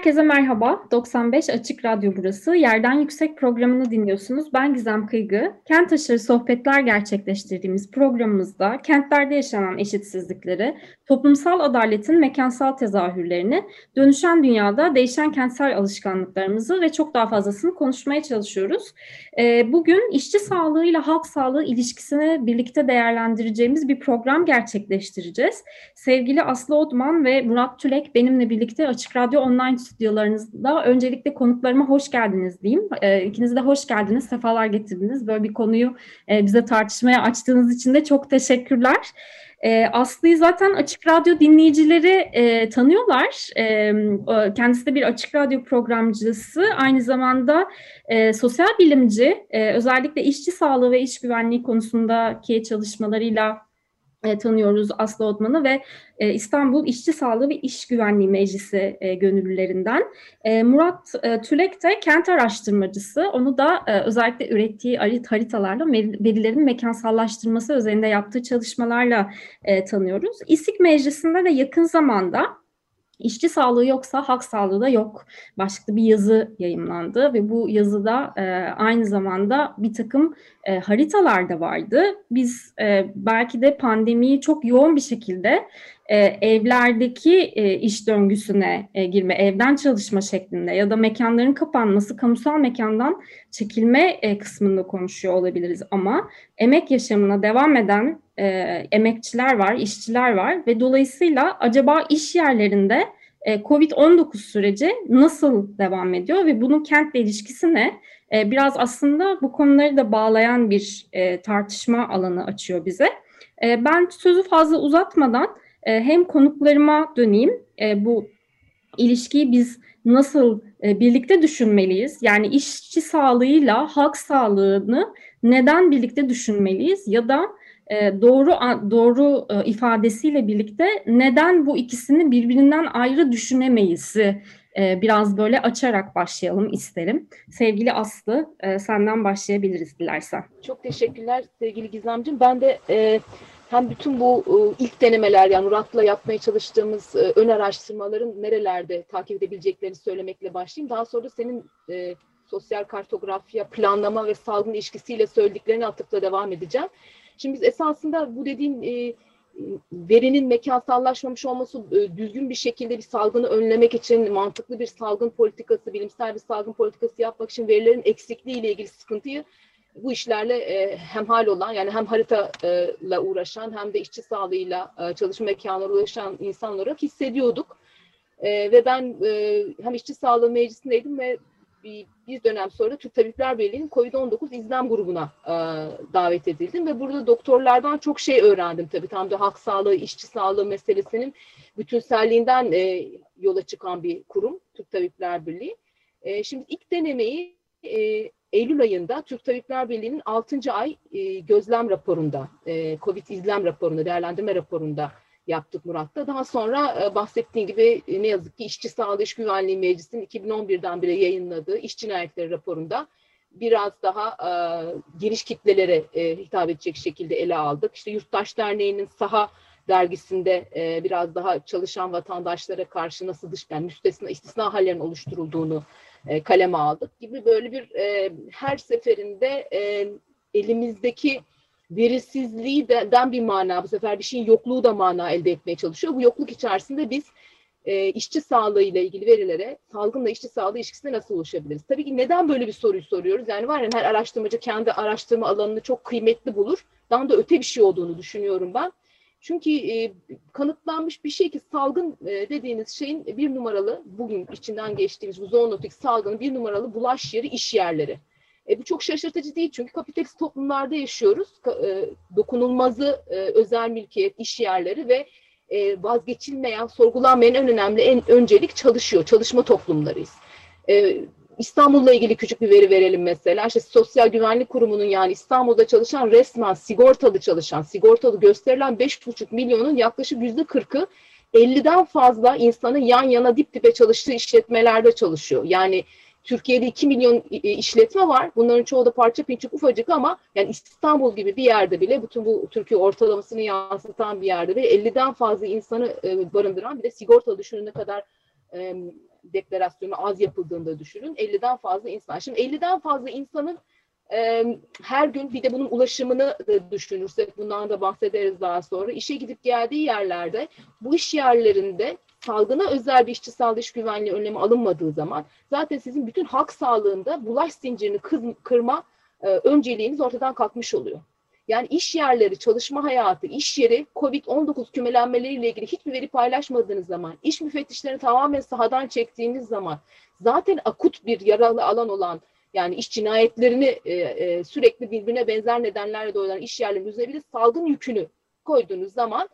Herkese merhaba. 95 Açık Radyo burası. Yerden Yüksek programını dinliyorsunuz. Ben Gizem Kıygı. Kent aşırı sohbetler gerçekleştirdiğimiz programımızda kentlerde yaşanan eşitsizlikleri, toplumsal adaletin mekansal tezahürlerini, dönüşen dünyada değişen kentsel alışkanlıklarımızı ve çok daha fazlasını konuşmaya çalışıyoruz. Ee, bugün işçi sağlığıyla halk sağlığı ilişkisini birlikte değerlendireceğimiz bir program gerçekleştireceğiz. Sevgili Aslı Odman ve Murat Tülek benimle birlikte Açık Radyo Online stüdyolarınızda öncelikle konuklarıma hoş geldiniz diyeyim. E, de hoş geldiniz, sefalar getirdiniz. Böyle bir konuyu e, bize tartışmaya açtığınız için de çok teşekkürler. E, Aslı'yı zaten Açık Radyo dinleyicileri e, tanıyorlar. E, kendisi de bir Açık Radyo programcısı. Aynı zamanda e, sosyal bilimci, özellikle işçi sağlığı ve iş güvenliği konusundaki çalışmalarıyla e, tanıyoruz Aslı Odman'ı ve e, İstanbul İşçi Sağlığı ve İş Güvenliği Meclisi e, gönüllülerinden. E, Murat e, Tülek de kent araştırmacısı. Onu da e, özellikle ürettiği haritalarla verilerin mekansallaştırması üzerinde yaptığı çalışmalarla e, tanıyoruz. İSİK Meclisi'nde de yakın zamanda İşçi sağlığı yoksa hak sağlığı da yok. Başlıklı bir yazı yayımlandı ve bu yazıda e, aynı zamanda bir takım e, haritalar da vardı. Biz e, belki de pandemiyi çok yoğun bir şekilde e, evlerdeki e, iş döngüsüne e, girme, evden çalışma şeklinde ya da mekanların kapanması, kamusal mekandan çekilme kısmında konuşuyor olabiliriz. Ama emek yaşamına devam eden emekçiler var, işçiler var ve dolayısıyla acaba iş yerlerinde e, COVID-19 süreci nasıl devam ediyor ve bunun kentle ilişkisi ne? Biraz aslında bu konuları da bağlayan bir tartışma alanı açıyor bize. Ben sözü fazla uzatmadan e, hem konuklarıma döneyim. E, bu ilişkiyi biz nasıl e, birlikte düşünmeliyiz? Yani işçi sağlığıyla halk sağlığını neden birlikte düşünmeliyiz? Ya da e, doğru doğru e, ifadesiyle birlikte neden bu ikisini birbirinden ayrı düşünemeyiz? Biraz böyle açarak başlayalım isterim. Sevgili Aslı, senden başlayabiliriz dilersen. Çok teşekkürler sevgili Gizemciğim. Ben de e, hem bütün bu e, ilk denemeler yani Murat'la yapmaya çalıştığımız e, ön araştırmaların nerelerde takip edebileceklerini söylemekle başlayayım. Daha sonra da senin e, sosyal kartografya, planlama ve salgın ilişkisiyle söylediklerini atıkla devam edeceğim. Şimdi biz esasında bu dediğim e, verinin mekansallaşmamış olması e, düzgün bir şekilde bir salgını önlemek için mantıklı bir salgın politikası, bilimsel bir salgın politikası yapmak için verilerin eksikliği ile ilgili sıkıntıyı bu işlerle e, hemhal olan yani hem haritayla uğraşan hem de işçi sağlığıyla e, çalışma mekanlarına uğraşan insan olarak hissediyorduk. E, ve ben e, hem işçi sağlığı meclisindeydim ve bir, bir dönem sonra Türk Tabipler Birliği'nin COVID-19 izlem grubuna e, davet edildim ve burada doktorlardan çok şey öğrendim tabii. Tam da halk sağlığı, işçi sağlığı meselesinin bütünselliğinden e, yola çıkan bir kurum Türk Tabipler Birliği. E, şimdi ilk denemeyi e, Eylül ayında Türk Tabipler Birliği'nin 6. ay e, gözlem raporunda, e, COVID izlem raporunda, değerlendirme raporunda yaptık Murat'ta. Daha sonra e, bahsettiğim gibi e, ne yazık ki İşçi Sağlığı İş Güvenliği Meclisi'nin 2011'den beri yayınladığı iş cinayetleri raporunda biraz daha e, geniş kitlelere e, hitap edecek şekilde ele aldık. İşte Yurttaş Derneği'nin saha dergisinde e, biraz daha çalışan vatandaşlara karşı nasıl dış yani müstesna istisna hallerin oluşturulduğunu e, kaleme aldık gibi böyle bir e, her seferinde e, elimizdeki verisizliğinden bir mana bu sefer bir şeyin yokluğu da mana elde etmeye çalışıyor. Bu yokluk içerisinde biz e, işçi sağlığı ile ilgili verilere salgınla işçi sağlığı ilişkisine nasıl ulaşabiliriz? Tabii ki neden böyle bir soruyu soruyoruz? Yani var ya her araştırmacı kendi araştırma alanını çok kıymetli bulur. Daha da öte bir şey olduğunu düşünüyorum ben. Çünkü e, kanıtlanmış bir şey ki salgın e, dediğiniz şeyin bir numaralı bugün içinden geçtiğimiz bu zoonotik salgının bir numaralı bulaş yeri iş yerleri. E, bu çok şaşırtıcı değil çünkü kapitalist toplumlarda yaşıyoruz. E, dokunulmazı e, özel mülkiyet, iş yerleri ve e, vazgeçilmeyen, sorgulanmayan en önemli en öncelik çalışıyor. Çalışma toplumlarıyız. E, İstanbul'la ilgili küçük bir veri verelim mesela. İşte Sosyal Güvenlik Kurumu'nun yani İstanbul'da çalışan resmen sigortalı çalışan, sigortalı gösterilen 5,5 milyonun yaklaşık yüzde 40'ı 50'den fazla insanın yan yana dip dibe çalıştığı işletmelerde çalışıyor. Yani Türkiye'de 2 milyon işletme var. Bunların çoğu da parça pinçik ufacık ama yani İstanbul gibi bir yerde bile bütün bu Türkiye ortalamasını yansıtan bir yerde bile 50'den fazla insanı e, barındıran bir de sigortalı düşünün ne kadar e, deklarasyonu az yapıldığında düşünün. 50'den fazla insan. Şimdi 50'den fazla insanın e, her gün bir de bunun ulaşımını da düşünürsek bundan da bahsederiz daha sonra. İşe gidip geldiği yerlerde bu iş yerlerinde salgına özel bir işçi sağlığı iş güvenliği önlemi alınmadığı zaman zaten sizin bütün halk sağlığında bulaş zincirini kırma e, önceliğiniz ortadan kalkmış oluyor. Yani iş yerleri, çalışma hayatı, iş yeri COVID-19 kümelenmeleriyle ilgili hiçbir veri paylaşmadığınız zaman, iş müfettişlerini tamamen sahadan çektiğiniz zaman zaten akut bir yaralı alan olan yani iş cinayetlerini e, e, sürekli birbirine benzer nedenlerle doğulan iş yerlerinin üzerine bir salgın yükünü koyduğunuz zaman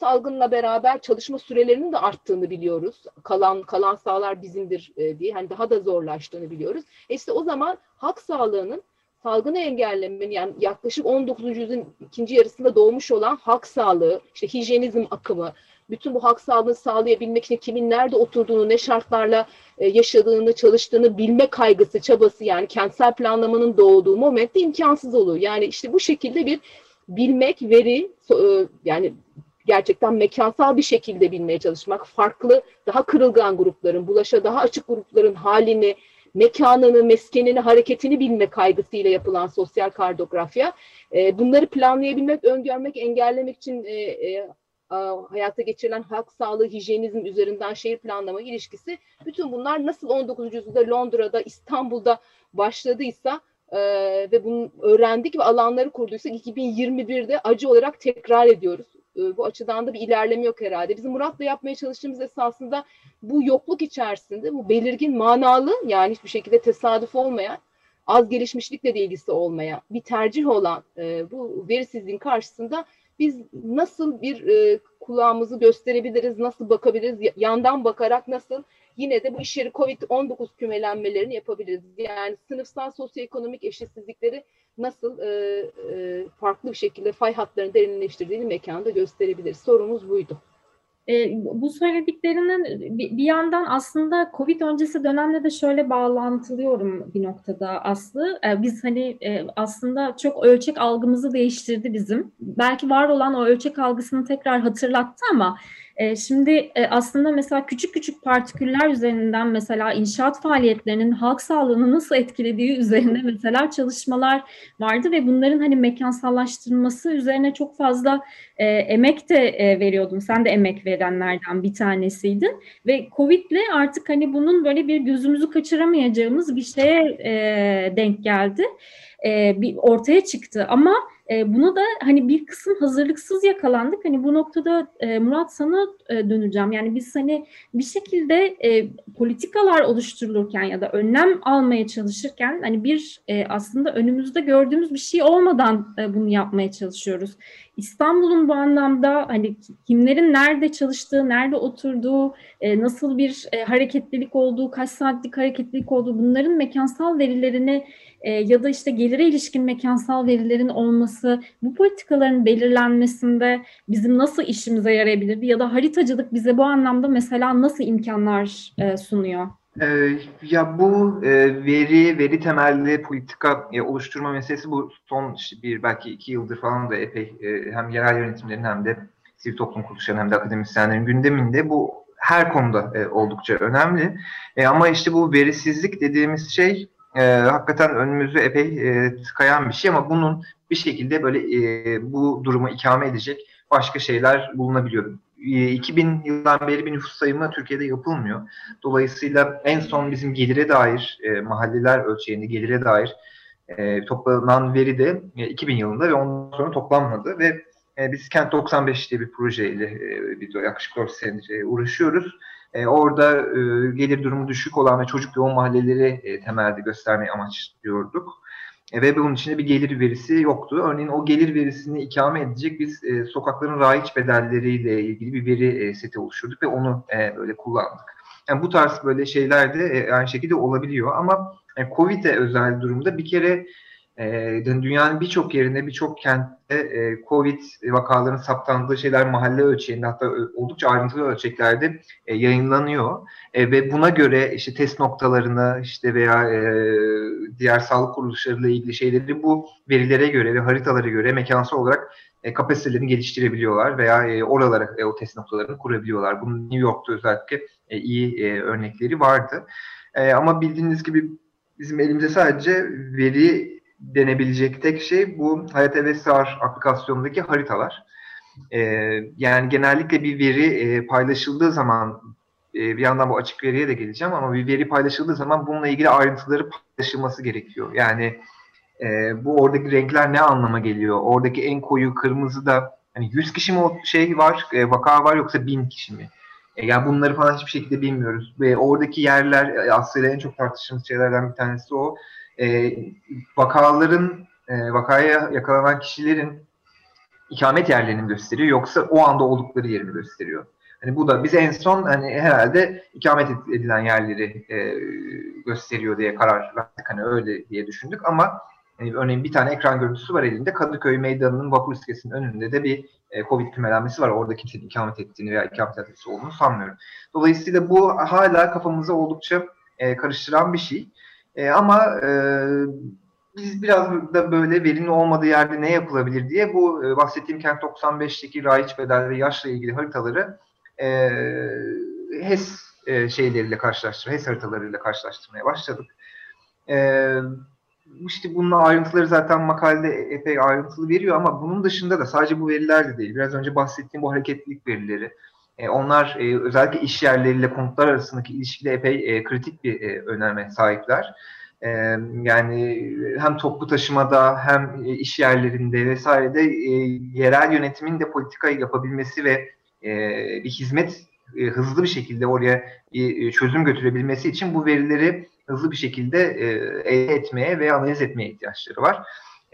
salgınla beraber çalışma sürelerinin de arttığını biliyoruz. Kalan kalan sahalar bizimdir e, diye hani daha da zorlaştığını biliyoruz. E işte o zaman halk sağlığının salgını engellemenin yani yaklaşık 19. yüzyılın ikinci yarısında doğmuş olan halk sağlığı, işte hijyenizm akımı, bütün bu halk sağlığını sağlayabilmek için kimin nerede oturduğunu, ne şartlarla e, yaşadığını, çalıştığını bilme kaygısı, çabası yani kentsel planlamanın doğduğu momentte imkansız oluyor. Yani işte bu şekilde bir bilmek, veri e, yani gerçekten mekansal bir şekilde bilmeye çalışmak, farklı, daha kırılgan grupların, bulaşa daha açık grupların halini, mekanını, meskenini, hareketini bilme kaygısıyla yapılan sosyal kardografya. E, bunları planlayabilmek, öngörmek, engellemek için e, e, hayata geçirilen halk sağlığı, hijyenizm üzerinden şehir planlama ilişkisi bütün bunlar nasıl 19. yüzyılda Londra'da, İstanbul'da başladıysa e, ve bunu öğrendik ve alanları kurduysak 2021'de acı olarak tekrar ediyoruz. E, bu açıdan da bir ilerleme yok herhalde. Bizim Murat'la yapmaya çalıştığımız esasında bu yokluk içerisinde bu belirgin manalı yani hiçbir şekilde tesadüf olmayan az gelişmişlikle de ilgisi olmayan bir tercih olan e, bu verisizliğin karşısında biz nasıl bir e, kulağımızı gösterebiliriz, nasıl bakabiliriz, yandan bakarak nasıl yine de bu iş yeri COVID-19 kümelenmelerini yapabiliriz. Yani sınıfsal sosyoekonomik eşitsizlikleri nasıl e, e, farklı bir şekilde fay hatlarını derinleştirdiğini mekanda gösterebiliriz. Sorumuz buydu. E, bu söylediklerinin bir yandan aslında Covid öncesi dönemle de şöyle bağlantılıyorum bir noktada Aslı. E, biz hani e, aslında çok ölçek algımızı değiştirdi bizim. Belki var olan o ölçek algısını tekrar hatırlattı ama e, şimdi e, aslında mesela küçük küçük partiküller üzerinden mesela inşaat faaliyetlerinin halk sağlığını nasıl etkilediği üzerine mesela çalışmalar vardı ve bunların hani mekansallaştırılması üzerine çok fazla e, emek de e, veriyordum. Sen de emek verenlerden bir tanesiydin ve Covid'le artık hani bunun böyle bir gözümüzü kaçıramayacağımız bir şeye e, denk geldi. E, bir ortaya çıktı ama e, buna da hani bir kısım hazırlıksız yakalandık. Hani bu noktada e, Murat sana e, döneceğim. Yani biz hani bir şekilde e, politikalar oluşturulurken ya da önlem almaya çalışırken hani bir aslında önümüzde gördüğümüz bir şey olmadan bunu yapmaya çalışıyoruz. İstanbul'un bu anlamda hani kimlerin nerede çalıştığı, nerede oturduğu, e, nasıl bir e, hareketlilik olduğu, kaç saatlik hareketlilik olduğu bunların mekansal verilerini e, ya da işte gelire ilişkin mekansal verilerin olması, bu politikaların belirlenmesinde bizim nasıl işimize yarayabilirdi ya da haritacılık bize bu anlamda mesela nasıl imkanlar sunuyor? Ee, ya bu e, veri veri temelli politika e, oluşturma meselesi bu son bir belki iki yıldır falan da epey e, hem yerel yönetimlerin hem de sivil toplum kuruluşlarının hem de akademisyenlerin gündeminde bu her konuda oldukça önemli. Ama işte bu verisizlik dediğimiz şey hakikaten önümüzü epey tıkayan bir şey ama bunun bir şekilde böyle bu durumu ikame edecek başka şeyler bulunabiliyor. 2000 yıldan beri bir nüfus sayımı Türkiye'de yapılmıyor. Dolayısıyla en son bizim gelire dair, e, mahalleler ölçeğinde gelire dair e, toplanan veri de e, 2000 yılında ve ondan sonra toplanmadı ve e, biz Kent 95 diye bir projeyle e, bir yaklaşık 4 senedir e, uğraşıyoruz. E, orada e, gelir durumu düşük olan ve çocuk yoğun mahalleleri e, temelde göstermeyi amaçlıyorduk. E, ve bunun içinde bir gelir verisi yoktu. Örneğin o gelir verisini ikame edecek biz e, sokakların rayiç bedelleriyle ilgili bir veri e, seti oluşturduk ve onu e, böyle kullandık. Yani bu tarz böyle şeyler de e, aynı şekilde olabiliyor ama yani Covid'e özel durumda bir kere e, dünyanın birçok yerinde, birçok kentte e, Covid vakalarının saptandığı şeyler mahalle ölçeğinde hatta oldukça ayrıntılı ölçeklerde e, yayınlanıyor. E, ve buna göre işte test noktalarını işte veya e, diğer sağlık kuruluşlarıyla ilgili şeyleri bu verilere göre ve haritalara göre mekansal olarak e, kapasitelerini geliştirebiliyorlar veya e, oralara e, o test noktalarını kurabiliyorlar. Bunun New York'ta özellikle e, iyi e, örnekleri vardı. E, ama bildiğiniz gibi bizim elimizde sadece veri denebilecek tek şey bu Hayat Evesar aplikasyonundaki haritalar. E, yani genellikle bir veri e, paylaşıldığı zaman e, bir yandan bu açık veriye de geleceğim ama bir veri paylaşıldığı zaman bununla ilgili ayrıntıları paylaşılması gerekiyor. Yani e, bu oradaki renkler ne anlama geliyor? Oradaki en koyu kırmızı da hani 100 kişi mi o şey var, e, vaka var yoksa 1000 kişi mi? E, yani bunları falan hiçbir şekilde bilmiyoruz. Ve oradaki yerler e, aslında en çok tartıştığımız şeylerden bir tanesi o. E, vakaların, e, vakaya yakalanan kişilerin ikamet yerlerini gösteriyor yoksa o anda oldukları yerini gösteriyor. Hani bu da biz en son hani herhalde ikamet edilen yerleri e, gösteriyor diye karar verdik. Hani öyle diye düşündük ama yani örneğin bir tane ekran görüntüsü var elinde. Kadıköy Meydanı'nın vapur iskesinin önünde de bir e, Covid kümelenmesi var. Orada kimsenin ikamet ettiğini veya ikamet adresi olduğunu sanmıyorum. Dolayısıyla bu hala kafamızı oldukça e, karıştıran bir şey. E, ama e, biz biraz da böyle verimli olmadığı yerde ne yapılabilir diye bu e, bahsettiğim Kent 95'teki raiç bedel ve yaşla ilgili haritaları e, HES e, şeyleriyle karşılaştırmaya, HES haritalarıyla karşılaştırmaya başladık. E, işte bunun ayrıntıları zaten makalede epey ayrıntılı veriyor ama bunun dışında da sadece bu veriler de değil. Biraz önce bahsettiğim bu hareketlilik verileri. E, onlar e, özellikle iş yerleriyle konutlar arasındaki ilişkide epey e, kritik bir e, öneme sahipler. E, yani hem toplu taşımada hem e, iş yerlerinde vesairede e, yerel yönetimin de politikayı yapabilmesi ve e, bir hizmet e, hızlı bir şekilde oraya bir e, çözüm götürebilmesi için bu verileri hızlı bir şekilde e, elde etmeye ve analiz etmeye ihtiyaçları var.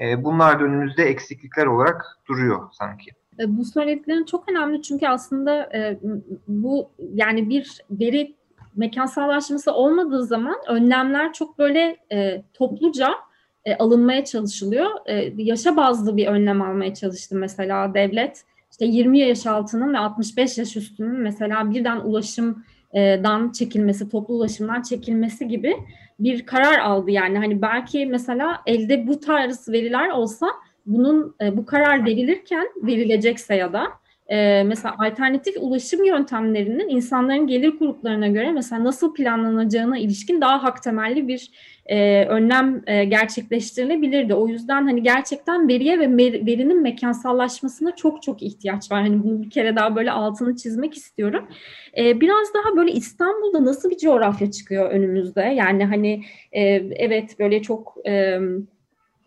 E, bunlar da önümüzde eksiklikler olarak duruyor sanki. E, bu söylediklerin çok önemli çünkü aslında e, bu yani bir veri mekansallaşması olmadığı zaman önlemler çok böyle e, topluca alınmaya çalışılıyor. Yaşa bazlı bir önlem almaya çalıştı mesela devlet. İşte 20 yaş altının ve 65 yaş üstünün mesela birden ulaşım dan çekilmesi, toplu ulaşımdan çekilmesi gibi bir karar aldı. Yani hani belki mesela elde bu tarz veriler olsa bunun bu karar verilirken verilecekse ya da e, mesela alternatif ulaşım yöntemlerinin insanların gelir gruplarına göre mesela nasıl planlanacağına ilişkin daha hak temelli bir e, önlem e, gerçekleştirilebilirdi. O yüzden hani gerçekten veriye ve verinin mekansallaşmasına çok çok ihtiyaç var. Hani bunu bir kere daha böyle altını çizmek istiyorum. E, biraz daha böyle İstanbul'da nasıl bir coğrafya çıkıyor önümüzde? Yani hani e, evet böyle çok... E,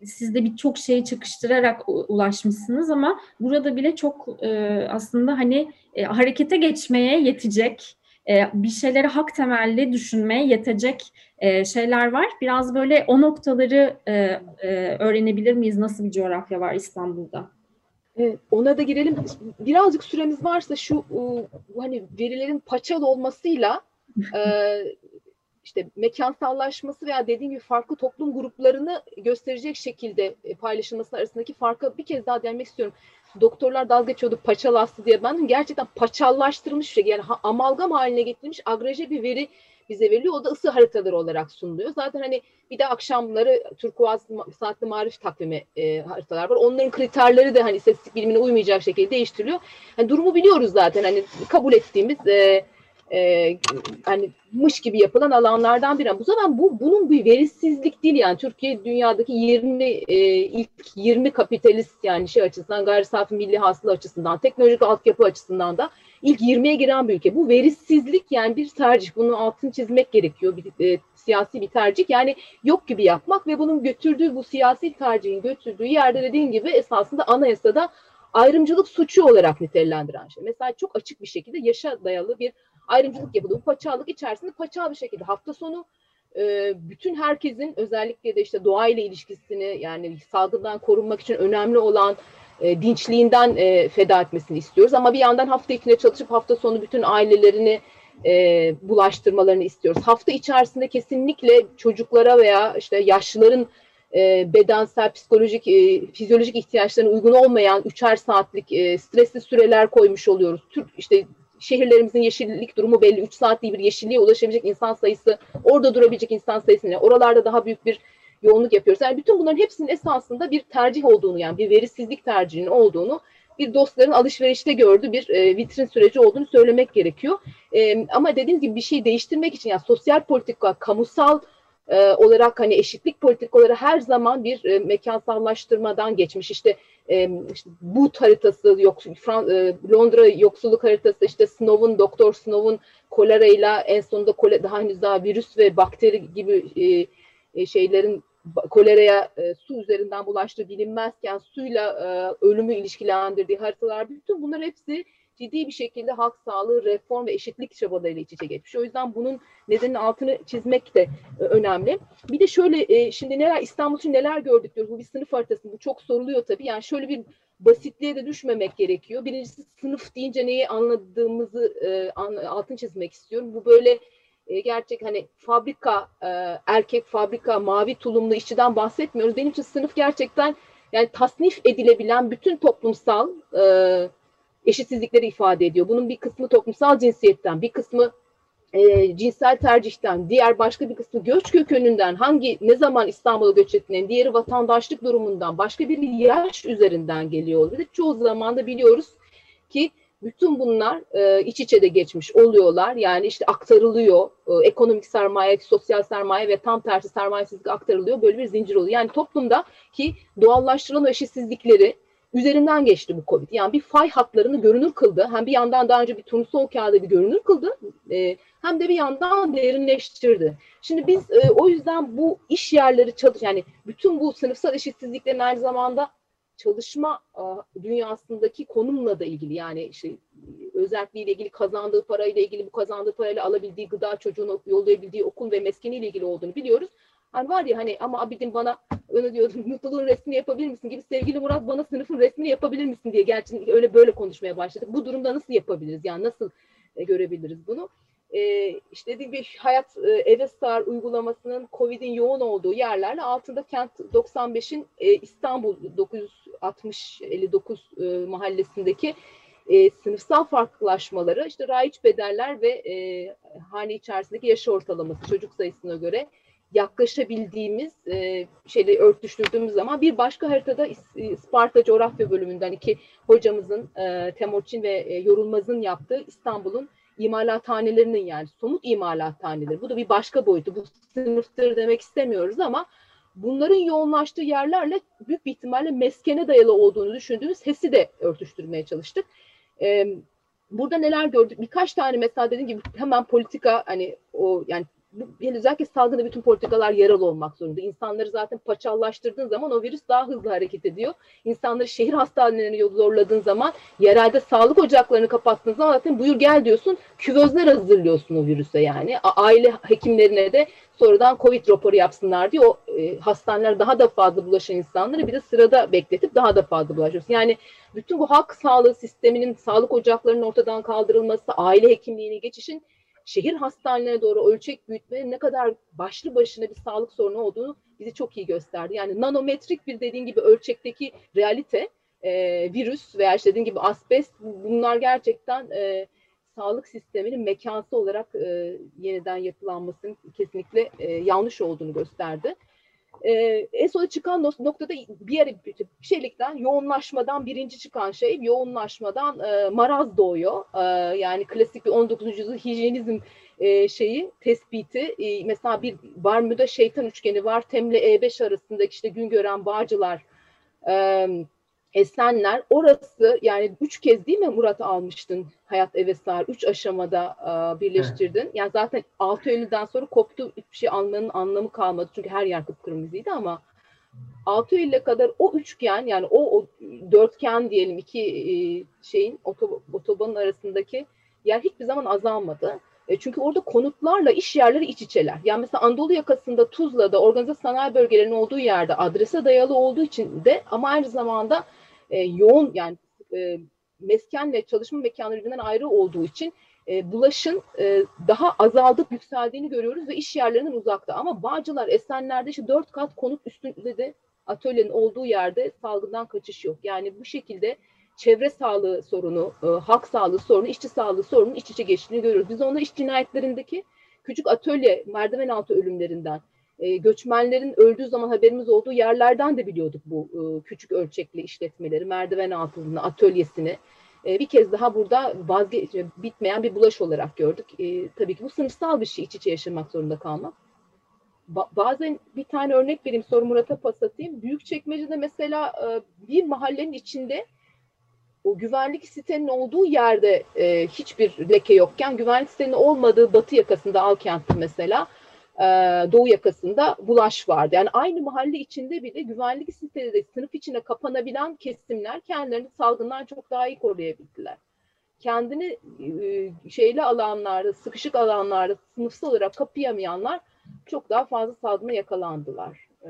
siz de birçok şeyi çakıştırarak ulaşmışsınız ama burada bile çok e, aslında hani e, harekete geçmeye yetecek e, bir şeyleri hak temelli düşünmeye yetecek e, şeyler var. Biraz böyle o noktaları e, e, öğrenebilir miyiz? Nasıl bir coğrafya var İstanbul'da? Evet, ona da girelim. Birazcık süremiz varsa şu hani verilerin paçal olmasıyla e, işte mekansallaşması veya dediğim gibi farklı toplum gruplarını gösterecek şekilde e, paylaşılması arasındaki farka bir kez daha değinmek istiyorum. Doktorlar dalga geçiyordu paçalastı diye. Ben gerçekten paçallaştırılmış şey yani amalgam haline getirilmiş agreje bir veri bize veriliyor. O da ısı haritaları olarak sunuluyor. Zaten hani bir de akşamları Turkuaz Saatli Marif takvimi e, haritalar var. Onların kriterleri de hani istatistik bilimine uymayacak şekilde değiştiriliyor. Yani durumu biliyoruz zaten hani kabul ettiğimiz e, e, hani mış gibi yapılan alanlardan biri. Bu zaman bu bunun bir verisizlik değil yani Türkiye dünyadaki 20 e, ilk 20 kapitalist yani şey açısından gayri safi milli hasıla açısından teknolojik altyapı açısından da ilk 20'ye giren bir ülke. Bu verisizlik yani bir tercih. Bunun altını çizmek gerekiyor. Bir, e, siyasi bir tercih. Yani yok gibi yapmak ve bunun götürdüğü bu siyasi tercihin götürdüğü yerde dediğin gibi esasında anayasada ayrımcılık suçu olarak nitelendiren şey. Mesela çok açık bir şekilde yaşa dayalı bir ayrımcılık yapıldı. Bu paçalık içerisinde paçal bir şekilde hafta sonu e, bütün herkesin özellikle de işte doğayla ilişkisini yani salgından korunmak için önemli olan e, dinçliğinden e, feda etmesini istiyoruz. Ama bir yandan hafta içinde çalışıp hafta sonu bütün ailelerini e, bulaştırmalarını istiyoruz. Hafta içerisinde kesinlikle çocuklara veya işte yaşlıların e, bedensel, psikolojik, e, fizyolojik ihtiyaçlarına uygun olmayan üçer saatlik e, stresli süreler koymuş oluyoruz. Türk işte şehirlerimizin yeşillik durumu belli. Üç saatlik bir yeşilliğe ulaşabilecek insan sayısı, orada durabilecek insan sayısı ne? Oralarda daha büyük bir yoğunluk yapıyoruz. Yani bütün bunların hepsinin esasında bir tercih olduğunu yani bir verisizlik tercihinin olduğunu bir dostların alışverişte gördüğü bir e, vitrin süreci olduğunu söylemek gerekiyor. E, ama dediğim gibi bir şey değiştirmek için yani sosyal politika, kamusal e, olarak hani eşitlik politikaları her zaman bir e, mekansallaştırmadan geçmiş. İşte, e, işte bu haritası yok Fran, e, Londra yoksulluk haritası işte Snow'un Doktor Snow'un kolerayla en sonunda kole, daha henüz daha virüs ve bakteri gibi e, e, şeylerin koleraya e, su üzerinden bulaştığı bilinmezken suyla e, ölümü ilişkilendirdiği haritalar bütün bunlar hepsi ciddi bir şekilde halk sağlığı, reform ve eşitlik çabalarıyla iç içe geçmiş. O yüzden bunun nedenin altını çizmek de e, önemli. Bir de şöyle e, şimdi neler İstanbul için neler gördük diyoruz. Bu bir sınıf haritası. Bu çok soruluyor tabii. Yani şöyle bir basitliğe de düşmemek gerekiyor. Birincisi sınıf deyince neyi anladığımızı e, altını çizmek istiyorum. Bu böyle gerçek hani fabrika erkek fabrika mavi tulumlu işçiden bahsetmiyoruz. Benim için sınıf gerçekten yani tasnif edilebilen bütün toplumsal e, eşitsizlikleri ifade ediyor. Bunun bir kısmı toplumsal cinsiyetten, bir kısmı e, cinsel tercihten, diğer başka bir kısmı göç kökeninden, hangi ne zaman İstanbul'a göç ettiğinden, diğeri vatandaşlık durumundan, başka bir yaş üzerinden geliyor. Ve çoğu zaman da biliyoruz ki bütün bunlar e, iç içe de geçmiş oluyorlar. Yani işte aktarılıyor. E, ekonomik sermaye, sosyal sermaye ve tam tersi sermayesizlik aktarılıyor. Böyle bir zincir oluyor. Yani toplumda ki doğallaştırılan eşitsizlikleri üzerinden geçti bu Covid. Yani bir fay hatlarını görünür kıldı. Hem bir yandan daha önce bir turnusol kağıdı bir görünür kıldı. E, hem de bir yandan derinleştirdi. Şimdi biz e, o yüzden bu iş yerleri çalış yani bütün bu sınıfsal eşitsizliklerin aynı zamanda çalışma dünyasındaki konumla da ilgili yani işte özelliğiyle ilgili kazandığı parayla ilgili bu kazandığı parayla alabildiği gıda çocuğunu yollayabildiği okul ve meskeniyle ilgili olduğunu biliyoruz. Hani var ya hani ama Abidin bana öyle diyordu mutluluğun resmini yapabilir misin gibi sevgili Murat bana sınıfın resmini yapabilir misin diye gerçekten öyle böyle konuşmaya başladık. Bu durumda nasıl yapabiliriz yani nasıl e, görebiliriz bunu? e, işte dediğim gibi hayat e, eve sığar uygulamasının COVID'in yoğun olduğu yerlerle altında kent 95'in e, İstanbul 960-59 e, mahallesindeki e, sınıfsal farklılaşmaları işte raiç bedeller ve e, hane içerisindeki yaş ortalaması çocuk sayısına göre yaklaşabildiğimiz e, şeyle örtüştürdüğümüz zaman bir başka haritada Sparta coğrafya bölümünden iki hocamızın e, Temurçin ve e, Yorulmaz'ın yaptığı İstanbul'un imalathanelerinin yani somut imalathaneleri. Bu da bir başka boyutu. Bu sınıftır demek istemiyoruz ama bunların yoğunlaştığı yerlerle büyük bir ihtimalle meskene dayalı olduğunu düşündüğümüz HES'i de örtüştürmeye çalıştık. Ee, burada neler gördük? Birkaç tane mesela dediğim gibi hemen politika hani o yani özellikle salgında bütün politikalar yaralı olmak zorunda. İnsanları zaten paçallaştırdığın zaman o virüs daha hızlı hareket ediyor. İnsanları şehir hastanelerine zorladığın zaman, yerelde sağlık ocaklarını kapattığın zaman zaten buyur gel diyorsun, küvezler hazırlıyorsun o virüse yani. Aile hekimlerine de sonradan Covid raporu yapsınlar diye o e, hastaneler daha da fazla bulaşan insanları bir de sırada bekletip daha da fazla bulaşıyorsun. Yani bütün bu halk sağlığı sisteminin, sağlık ocaklarının ortadan kaldırılması, aile hekimliğine geçişin şehir hastanelerine doğru ölçek büyütmenin ne kadar başlı başına bir sağlık sorunu olduğunu bize çok iyi gösterdi. Yani nanometrik bir dediğin gibi ölçekteki realite, e, virüs veya işte dediğin gibi asbest bunlar gerçekten e, sağlık sisteminin mekansı olarak e, yeniden yapılanmasının kesinlikle e, yanlış olduğunu gösterdi. E, en sona çıkan noktada bir yere şeylikten yoğunlaşmadan birinci çıkan şey yoğunlaşmadan e, maraz doğuyor. E, yani klasik bir 19. yüzyıl hijyenizm e, şeyi tespiti. E, mesela bir Barmuda şeytan üçgeni var. Temle E5 arasındaki işte gün gören bağcılar e, Esenler orası yani üç kez değil mi Murat almıştın Hayat Evesar? Üç aşamada e, birleştirdin. Evet. Yani zaten 6 Eylül'den sonra koptu hiçbir şey almanın anlamı kalmadı. Çünkü her yer kıpkırmızıydı ama 6 Eylül'e kadar o üçgen yani o, o dörtgen diyelim iki e, şeyin otobanın arasındaki yer hiçbir zaman azalmadı. E, çünkü orada konutlarla iş yerleri iç içeler. Yani mesela Anadolu yakasında Tuzla'da organize sanayi bölgelerinin olduğu yerde adrese dayalı olduğu için de ama aynı zamanda e, yoğun yani e, meskenle çalışma mekanı birbirinden ayrı olduğu için e, bulaşın e, daha azaldıp yükseldiğini görüyoruz ve iş yerlerinden uzakta. Ama Bağcılar, Esenler'de işte dört kat konut üstünde de atölyenin olduğu yerde salgından kaçış yok. Yani bu şekilde çevre sağlığı sorunu, e, halk sağlığı sorunu, işçi sağlığı sorunu iç içe geçtiğini görüyoruz. Biz onu iş cinayetlerindeki küçük atölye, merdiven altı ölümlerinden, e, göçmenlerin öldüğü zaman haberimiz olduğu yerlerden de biliyorduk bu e, küçük ölçekli işletmeleri, merdiven altını, atölyesini. E, bir kez daha burada vazge bitmeyen bir bulaş olarak gördük. E, tabii ki bu sınıfsal bir şey, iç içe yaşamak zorunda kalmak. Ba bazen bir tane örnek vereyim, soru Murat'a pas atayım. Büyükçekmece'de mesela e, bir mahallenin içinde o güvenlik sitenin olduğu yerde e, hiçbir leke yokken güvenlik sitenin olmadığı batı yakasında Alkent'te mesela doğu yakasında bulaş vardı. Yani aynı mahalle içinde bile güvenlik siteleri sınıf içine kapanabilen kesimler kendilerini salgından çok daha iyi koruyabildiler. Kendini e, şeyli alanlarda, sıkışık alanlarda sınıfsal olarak kapayamayanlar çok daha fazla salgına yakalandılar. E,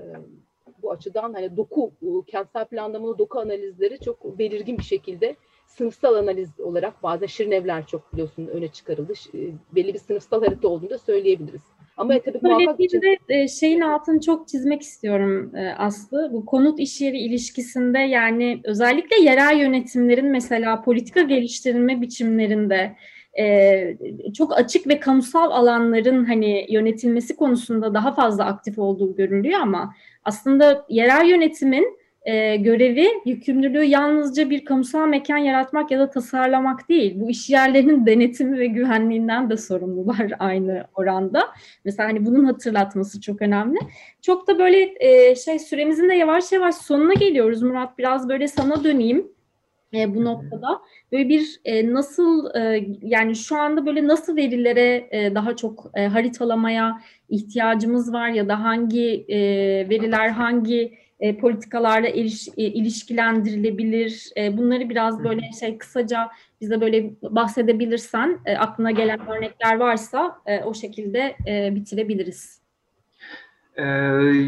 bu açıdan hani doku, kentsel planlamalı doku analizleri çok belirgin bir şekilde sınıfsal analiz olarak bazen şirin evler çok biliyorsun öne çıkarıldı. Belli bir sınıfsal harita olduğunu da söyleyebiliriz. Ama tabii muhakkak için... de şeyin altını çok çizmek istiyorum e, Aslı. Bu konut iş yeri ilişkisinde yani özellikle yerel yönetimlerin mesela politika geliştirme biçimlerinde e, çok açık ve kamusal alanların hani yönetilmesi konusunda daha fazla aktif olduğu görülüyor ama aslında yerel yönetimin e, görevi, yükümlülüğü yalnızca bir kamusal mekan yaratmak ya da tasarlamak değil. Bu iş yerlerinin denetimi ve güvenliğinden de sorumlular aynı oranda. Mesela hani bunun hatırlatması çok önemli. Çok da böyle e, şey süremizin de yavaş yavaş sonuna geliyoruz Murat. Biraz böyle sana döneyim e, bu noktada. Böyle bir e, nasıl e, yani şu anda böyle nasıl verilere e, daha çok e, haritalamaya ihtiyacımız var ya da hangi e, veriler hangi e, politikalarla iliş, e, ilişkilendirilebilir? E, bunları biraz böyle şey kısaca bize böyle bahsedebilirsen e, aklına gelen örnekler varsa e, o şekilde e, bitirebiliriz. Ee,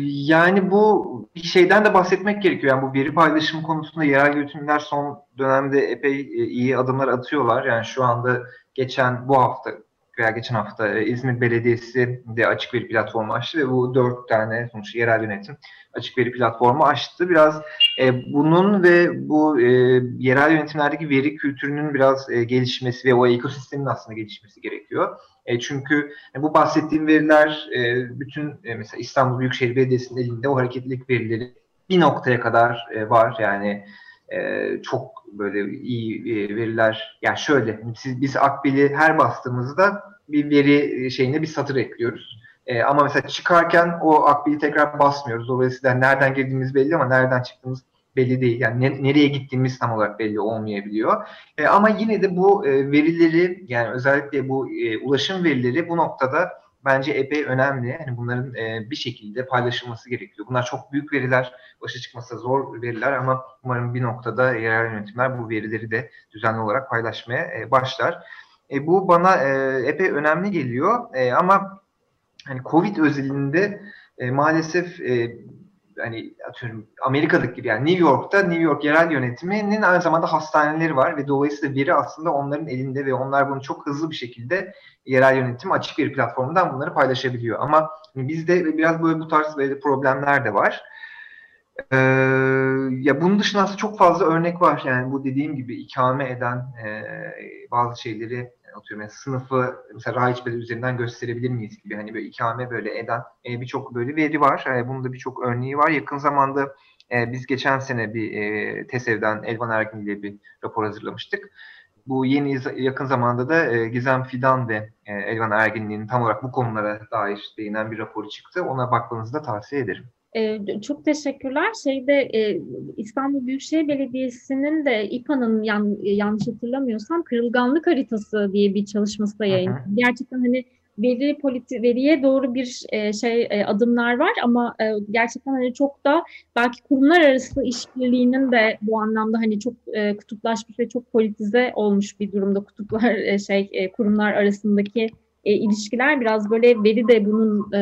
yani bu bir şeyden de bahsetmek gerekiyor. Yani bu veri paylaşımı konusunda yerel yönetimler son dönemde epey e, iyi adımlar atıyorlar. Yani şu anda geçen bu hafta veya geçen hafta e, İzmir Belediyesi de açık veri platformu açtı ve bu dört tane sonuç yerel yönetim açık veri platformu açtı. Biraz e, bunun ve bu e, yerel yönetimlerdeki veri kültürünün biraz e, gelişmesi ve o ekosistemin aslında gelişmesi gerekiyor. E, çünkü e, bu bahsettiğim veriler e, bütün e, mesela İstanbul Büyükşehir Belediyesi'nin elinde o hareketlilik verileri bir noktaya kadar e, var. Yani e, çok böyle iyi e, veriler. Yani şöyle siz, biz Akbil'i her bastığımızda bir veri şeyine bir satır ekliyoruz. E, ama mesela çıkarken o Akbil'i tekrar basmıyoruz. Dolayısıyla nereden girdiğimiz belli ama nereden çıktığımız belli değil. Yani ne, nereye gittiğimiz tam olarak belli olmayabiliyor. E, ama yine de bu e, verileri yani özellikle bu e, ulaşım verileri bu noktada bence epey önemli. Yani bunların e, bir şekilde paylaşılması gerekiyor. Bunlar çok büyük veriler, başa çıkması zor veriler ama umarım bir noktada yerel yönetimler bu verileri de düzenli olarak paylaşmaya e, başlar. E, bu bana e, epey önemli geliyor e, ama hani Covid özelinde e, maalesef e, hani atıyorum Amerika'daki gibi yani New York'ta New York yerel yönetiminin aynı zamanda hastaneleri var ve dolayısıyla veri aslında onların elinde ve onlar bunu çok hızlı bir şekilde yerel yönetim açık bir platformundan bunları paylaşabiliyor. Ama bizde biraz böyle bu tarz böyle problemler de var. Ee, ya bunun dışında aslında çok fazla örnek var. Yani bu dediğim gibi ikame eden e, bazı şeyleri atıyorum yani sınıfı mesela Rahiçbeler üzerinden gösterebilir miyiz gibi hani böyle ikame böyle eden e, birçok böyle veri var. E, bunun da birçok örneği var. Yakın zamanda e, biz geçen sene bir e, TESEV'den Elvan Ergin ile bir rapor hazırlamıştık. Bu yeni yakın zamanda da e, Gizem Fidan ve e, Elvan Ergin'in tam olarak bu konulara dair değinen bir raporu çıktı. Ona bakmanızı da tavsiye ederim. Ee, çok teşekkürler. Şeyde e, İstanbul Büyükşehir Belediyesi'nin de İPA'nın yan, yanlış hatırlamıyorsam kırılganlık haritası diye bir çalışması da yayınladı. Gerçekten hani veri politi veriye doğru bir e, şey e, adımlar var ama e, gerçekten hani çok da belki kurumlar arası işbirliğinin de bu anlamda hani çok e, kutuplaşmış ve çok politize olmuş bir durumda kutuplar e, şey e, kurumlar arasındaki e, ilişkiler biraz böyle veri de bunun e,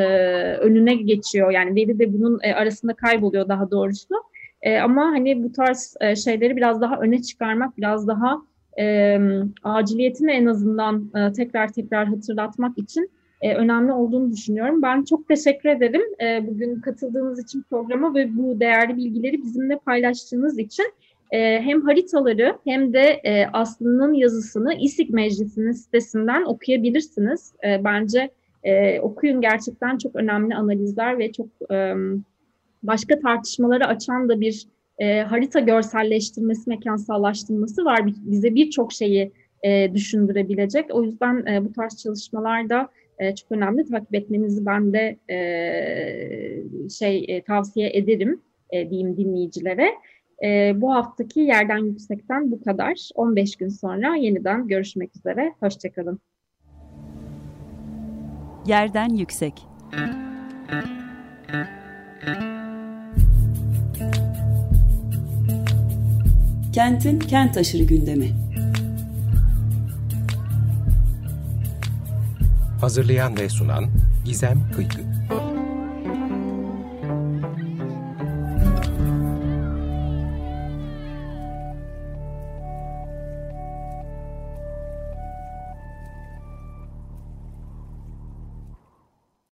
önüne geçiyor. Yani veri de bunun e, arasında kayboluyor daha doğrusu. E, ama hani bu tarz e, şeyleri biraz daha öne çıkarmak, biraz daha e, aciliyetini en azından e, tekrar tekrar hatırlatmak için e, önemli olduğunu düşünüyorum. Ben çok teşekkür ederim e, bugün katıldığınız için programa ve bu değerli bilgileri bizimle paylaştığınız için. E, hem haritaları hem de e, Aslı'nın yazısını İSİK Meclisi'nin sitesinden okuyabilirsiniz. E, bence e, okuyun gerçekten çok önemli analizler ve çok e, başka tartışmaları açan da bir e, harita görselleştirmesi, mekansallaştırması var. Bize birçok şeyi e, düşündürebilecek. O yüzden e, bu tarz çalışmalarda e, çok önemli. Takip etmenizi ben de e, şey e, tavsiye ederim e, diyeyim dinleyicilere. E, bu haftaki Yerden Yüksek'ten bu kadar. 15 gün sonra yeniden görüşmek üzere. Hoşçakalın. Yerden Yüksek Kentin kent aşırı gündemi. Hazırlayan ve sunan Gizem Kıykı.